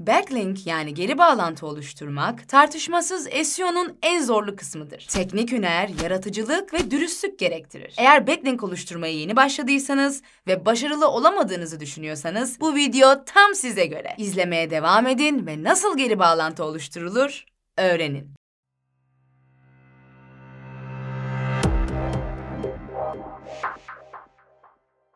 Backlink yani geri bağlantı oluşturmak tartışmasız SEO'nun en zorlu kısmıdır. Teknik hüner, yaratıcılık ve dürüstlük gerektirir. Eğer backlink oluşturmaya yeni başladıysanız ve başarılı olamadığınızı düşünüyorsanız bu video tam size göre. İzlemeye devam edin ve nasıl geri bağlantı oluşturulur öğrenin.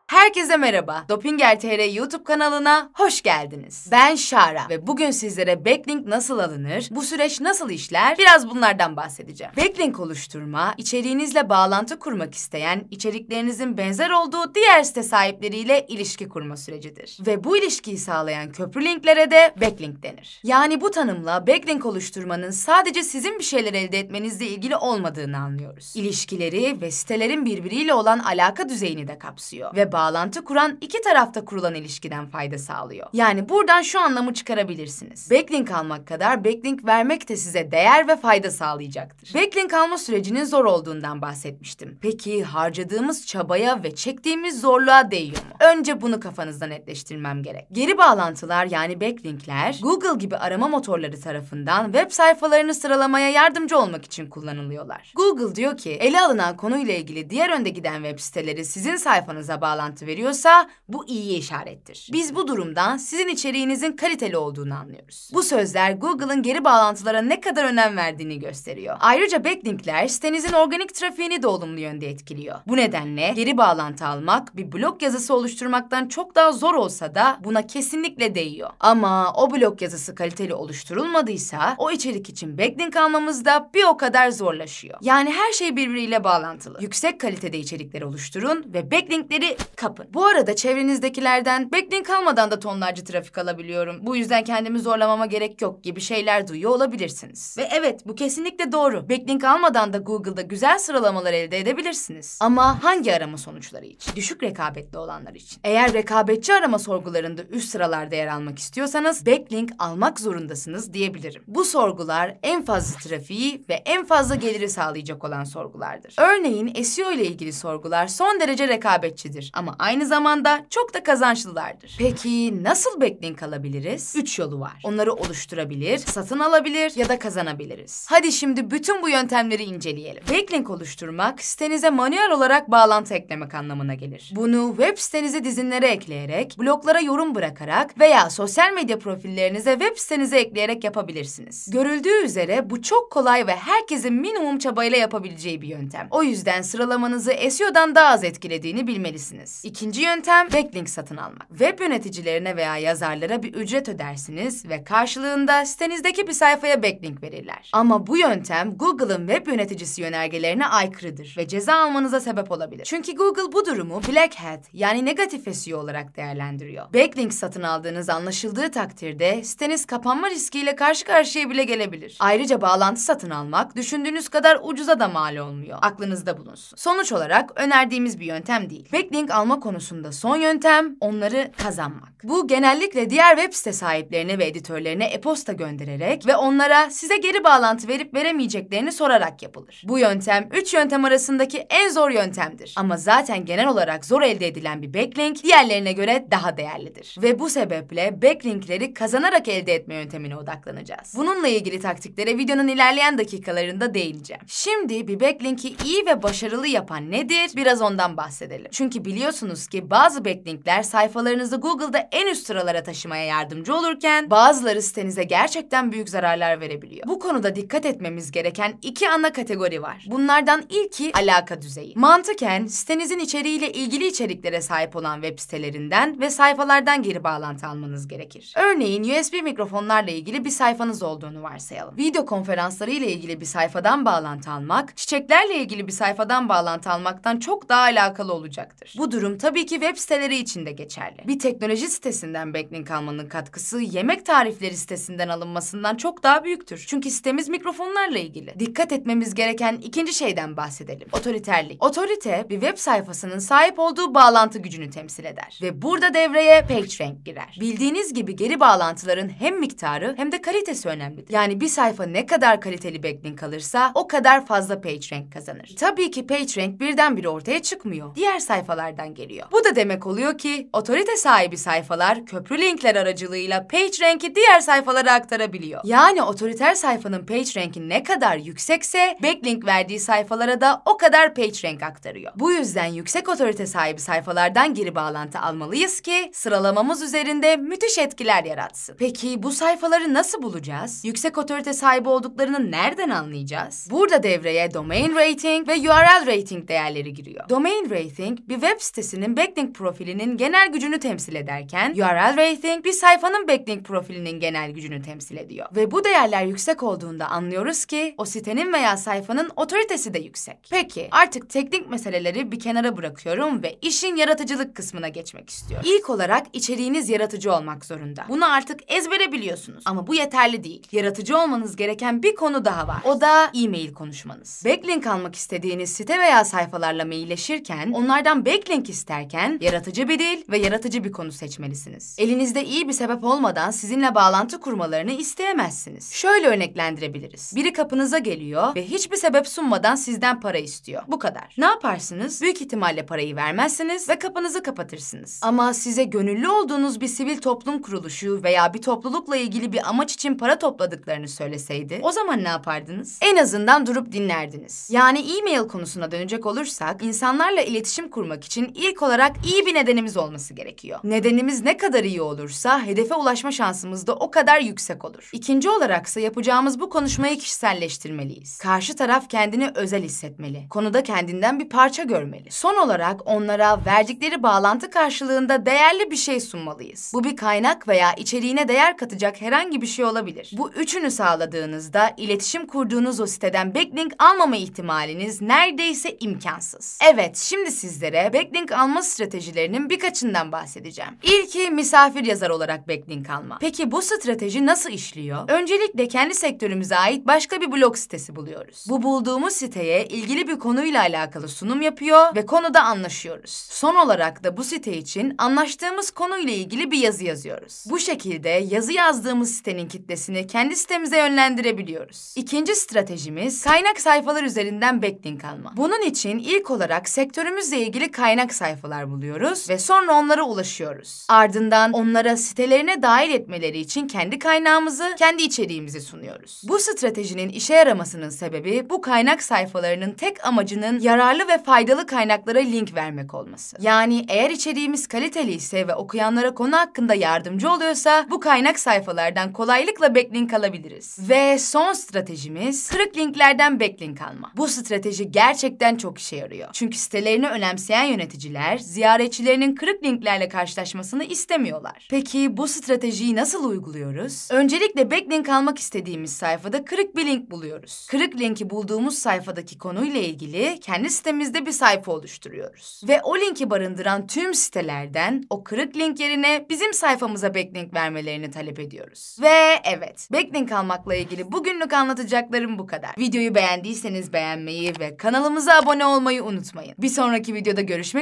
Herkese merhaba. Dopinger TR YouTube kanalına hoş geldiniz. Ben Şara ve bugün sizlere backlink nasıl alınır, bu süreç nasıl işler biraz bunlardan bahsedeceğim. Backlink oluşturma, içeriğinizle bağlantı kurmak isteyen, içeriklerinizin benzer olduğu diğer site sahipleriyle ilişki kurma sürecidir. Ve bu ilişkiyi sağlayan köprü linklere de backlink denir. Yani bu tanımla backlink oluşturmanın sadece sizin bir şeyler elde etmenizle ilgili olmadığını anlıyoruz. İlişkileri ve sitelerin birbiriyle olan alaka düzeyini de kapsıyor ve bağlantı kuran iki tarafta kurulan ilişkiden fayda sağlıyor. Yani buradan şu anlamı çıkarabilirsiniz. Backlink almak kadar backlink vermek de size değer ve fayda sağlayacaktır. Backlink alma sürecinin zor olduğundan bahsetmiştim. Peki harcadığımız çabaya ve çektiğimiz zorluğa değiyor mu? Önce bunu kafanızda netleştirmem gerek. Geri bağlantılar yani backlinkler Google gibi arama motorları tarafından web sayfalarını sıralamaya yardımcı olmak için kullanılıyorlar. Google diyor ki ele alınan konuyla ilgili diğer önde giden web siteleri sizin sayfanıza bağlantı veriyorsa bu iyi işarettir. Biz bu durumdan sizin içeriğinizin kaliteli olduğunu anlıyoruz. Bu sözler Google'ın geri bağlantılara ne kadar önem verdiğini gösteriyor. Ayrıca backlinkler sitenizin organik trafiğini de olumlu yönde etkiliyor. Bu nedenle geri bağlantı almak bir blog yazısı oluşturmaktan çok daha zor olsa da buna kesinlikle değiyor. Ama o blog yazısı kaliteli oluşturulmadıysa o içerik için backlink almamız da bir o kadar zorlaşıyor. Yani her şey birbiriyle bağlantılı. Yüksek kalitede içerikler oluşturun ve backlinkleri kapın. Bu arada çevrenizdekilerden backlink almadan da tonlarca trafik alabiliyorum. Bu yüzden kendimi zorlamama gerek yok gibi şeyler duyuyor olabilirsiniz. Ve evet bu kesinlikle doğru. Backlink almadan da Google'da güzel sıralamalar elde edebilirsiniz. Ama hangi arama sonuçları için? Düşük rekabetli olanlar için. Eğer rekabetçi arama sorgularında üst sıralarda yer almak istiyorsanız backlink almak zorundasınız diyebilirim. Bu sorgular en fazla trafiği ve en fazla geliri sağlayacak olan sorgulardır. Örneğin SEO ile ilgili sorgular son derece rekabetçidir ama aynı zamanda çok da kazançlılardır. Peki nasıl backlink alabiliriz? Üç yolu var. Onları oluşturabilir, satın alabilir ya da kazanabiliriz. Hadi şimdi bütün bu yöntemleri inceleyelim. Backlink oluşturmak sitenize manuel olarak bağlantı eklemek anlamına gelir. Bunu web sitenize dizinlere ekleyerek, bloglara yorum bırakarak veya sosyal medya profillerinize web sitenize ekleyerek yapabilirsiniz. Görüldüğü üzere bu çok kolay ve herkesin minimum çabayla yapabileceği bir yöntem. O yüzden sıralamanızı SEO'dan daha az etkilediğini bilmelisiniz. İkinci yöntem backlink satın almak. Web yöneticilerine veya yazarlara bir ücret ödersiniz ve karşılığında sitenizdeki bir sayfaya backlink verirler. Ama bu yöntem Google'ın web yöneticisi yönergelerine aykırıdır ve ceza almanıza sebep olabilir. Çünkü Google bu durumu black hat yani negatif SEO olarak değerlendiriyor. Backlink satın aldığınız anlaşıldığı takdirde siteniz kapanma riskiyle karşı karşıya bile gelebilir. Ayrıca bağlantı satın almak düşündüğünüz kadar ucuza da mal olmuyor. Aklınızda bulunsun. Sonuç olarak önerdiğimiz bir yöntem değil. Backlink alma konusunda son yöntem onları kazanmak. Bu genellikle diğer web site sahiplerine ve editörlerine e-posta göndererek ve onlara size geri bağlantı verip veremeyeceklerini sorarak yapılır. Bu yöntem üç yöntem arasındaki en zor yöntemdir. Ama zaten genel olarak zor elde edilen bir backlink diğerlerine göre daha değerlidir. Ve bu sebeple backlinkleri kazanarak elde etme yöntemine odaklanacağız. Bununla ilgili taktiklere videonun ilerleyen dakikalarında değineceğim. Şimdi bir backlink'i iyi ve başarılı yapan nedir? Biraz ondan bahsedelim. Çünkü biliyorsunuz ki bazı backlinkler sayfalarınızı Google'da en üst sıralara taşımaya yardımcı olurken bazıları sitenize gerçekten büyük zararlar verebiliyor. Bu konuda dikkat etmemiz gereken iki ana kategori var. Bunlardan ilki alaka düzeyi. Mantıken sitenizin içeriğiyle ilgili içeriklere sahip olan web sitelerinden ve sayfalardan geri bağlantı almanız gerekir. Örneğin USB mikrofonlarla ilgili bir sayfanız olduğunu varsayalım. Video konferansları ile ilgili bir sayfadan bağlantı almak, çiçeklerle ilgili bir sayfadan bağlantı almaktan çok daha alakalı olacaktır. Bu durum tabii ki web siteleri için de geçerli. Bir teknoloji sitesinden backlink almanın katkısı yemek tarifleri sitesinden alınmasından çok daha büyüktür. Çünkü sitemiz mikrofonlarla ilgili. Dikkat etmemiz gereken ikinci şeyden bahsedelim. Otoriterlik. Otorite bir web sayfasının sahip olduğu bağlantı gücünü temsil eder. Ve burada devreye PageRank girer. Bildiğiniz gibi geri bağlantıların hem miktarı hem de kalitesi önemlidir. Yani bir sayfa ne kadar kaliteli backlink alırsa o kadar fazla PageRank kazanır. Tabii ki PageRank birdenbire ortaya çıkmıyor. Diğer sayfalardan geliyor. Bu da demek oluyor ki otorite sahibi sayfalar köprü linkler aracılığıyla PageRank'i diğer sayfalara aktarabiliyor. Yani otoriter sayfanın PageRank'i ne kadar yüksekse backlink verdiği sayfalara da o kadar PageRank aktarıyor. Bu yüzden yüksek otorite sahibi sayfalardan geri bağlantı almalıyız ki sıralamamız üzerinde müthiş etkiler yaratsın. Peki bu sayfaları nasıl bulacağız? Yüksek otorite sahibi olduklarını nereden anlayacağız? Burada devreye domain rating ve URL rating değerleri giriyor. Domain rating bir web sitesinin backlink profilinin genel gücünü temsil ederken URL rating bir sayfanın backlink profilinin genel gücünü temsil ediyor. Ve bu değerler yüksek olduğunda anlıyoruz ki o sitenin veya sayfanın otoritesi de yüksek. Peki artık teknik meseleleri bir kenara bırakıyorum ve işin yaratıcılık kısmına geçmek istiyorum. İlk olarak içeriğiniz yaratıcı olmak zorunda. Bunu artık ezbere biliyorsunuz ama bu yeterli değil. Yaratıcı olmanız gereken bir konu daha var. O da e-mail konuşmanız. Backlink almak istediğiniz site veya sayfalarla mailleşirken, onlardan backlink isterken yaratıcı bir dil ve yaratıcı bir konu seçmelisiniz. Elinizde iyi bir sebep olmadan sizinle bağlantı kurmalarını isteyemezsiniz. Şöyle örneklendirebiliriz. Biri kapınıza geliyor ve hiçbir sebep sunmadan sizden para istiyor. Bu kadar. Ne yaparsınız? Büyük ihtimalle parayı vermezsiniz ve kapınızı kapatırsınız. Ama size gönüllü olduğunuz bir sivil toplum kuruluşu veya bir toplulukla ilgili bir amaç için para topladıklarını söyleseydi, o zaman ne yapardınız? En azından durup dinlerdiniz. Yani e-mail konusuna dönecek olursak, insanlarla iletişim kurmak için ilk olarak iyi bir nedenimiz olması gerekiyor. Nedenimiz ne kadar iyi olursa hedefe ulaşma şansımız da o kadar yüksek olur. İkinci olaraksa yapacağımız bu konuşmayı kişiselleştirmeliyiz. Karşı taraf kendini özel hissetmeli. Konuda kendinden bir parça görmeli. Son olarak onlara verdikleri bağlantı karşılığında değerli bir şey sunmalıyız. Bu bir kaynak veya içeriğine değer katacak herhangi bir şey olabilir. Bu üçünü sağladığınızda iletişim kurduğunuz o siteden backlink almama ihtimaliniz neredeyse imkansız. Evet, şimdi sizlere backlink alma stratejilerinin birkaçından bahsedeceğim. İlki misafir yazar olarak backlink alma. Peki bu strateji nasıl işliyor? Öncelikle kendi sektörümüze ait başka bir blog sitesi buluyoruz. Bu bulduğumuz siteye ilgili bir konuyla alakalı sunum yapıyor ve konuda anlaşıyoruz. Son olarak da bu site için anlaştığımız konuyla ilgili bir yazı yazıyoruz. Bu şekilde yazı yazdığımız sitenin kitlesini kendi sitemize yönlendirebiliyoruz. İkinci stratejimiz kaynak sayfalar üzerinden backlink alma. Bunun için ilk olarak sektörümüzle ilgili kaynak sayfalar buluyoruz ve sonra onlara ulaşıyoruz. Ardından onlara sitelerine dahil etmeleri için kendi kaynağımızı, kendi içeriğimizi sunuyoruz. Bu stratejinin işe yaramasının sebebi bu kaynak sayfalarının tek amacının yararlı ve faydalı kaynaklara link vermek olması. Yani eğer içeriğimiz kaliteli ise ve okuyanlara konu hakkında yardımcı oluyorsa bu kaynak sayfalardan kolaylıkla backlink alabiliriz. Ve son stratejimiz kırık linklerden backlink alma. Bu strateji gerçekten çok işe yarıyor. Çünkü sitelerini önemseyen yöneticiler ziyaretçilerinin kırık linklerle karşılaşmasını istemiyorlar. Peki bu stratejiyi nasıl uyguluyoruz? Öncelikle backlink almak istediğimiz sayfada kırık bir link buluyoruz. Kırık linki bulduğumuz sayfadaki konuyla ilgili kendi sitemizde bir sayfa oluşturuyoruz. Ve o linki barındıran tüm sitelerden o kırık link yerine bizim sayfamıza backlink vermelerini talep ediyoruz. Ve evet, backlink almakla ilgili bugünlük anlatacaklarım bu kadar. Videoyu beğendiyseniz beğenmeyi ve kanalımıza abone olmayı unutmayın. Bir sonraki videoda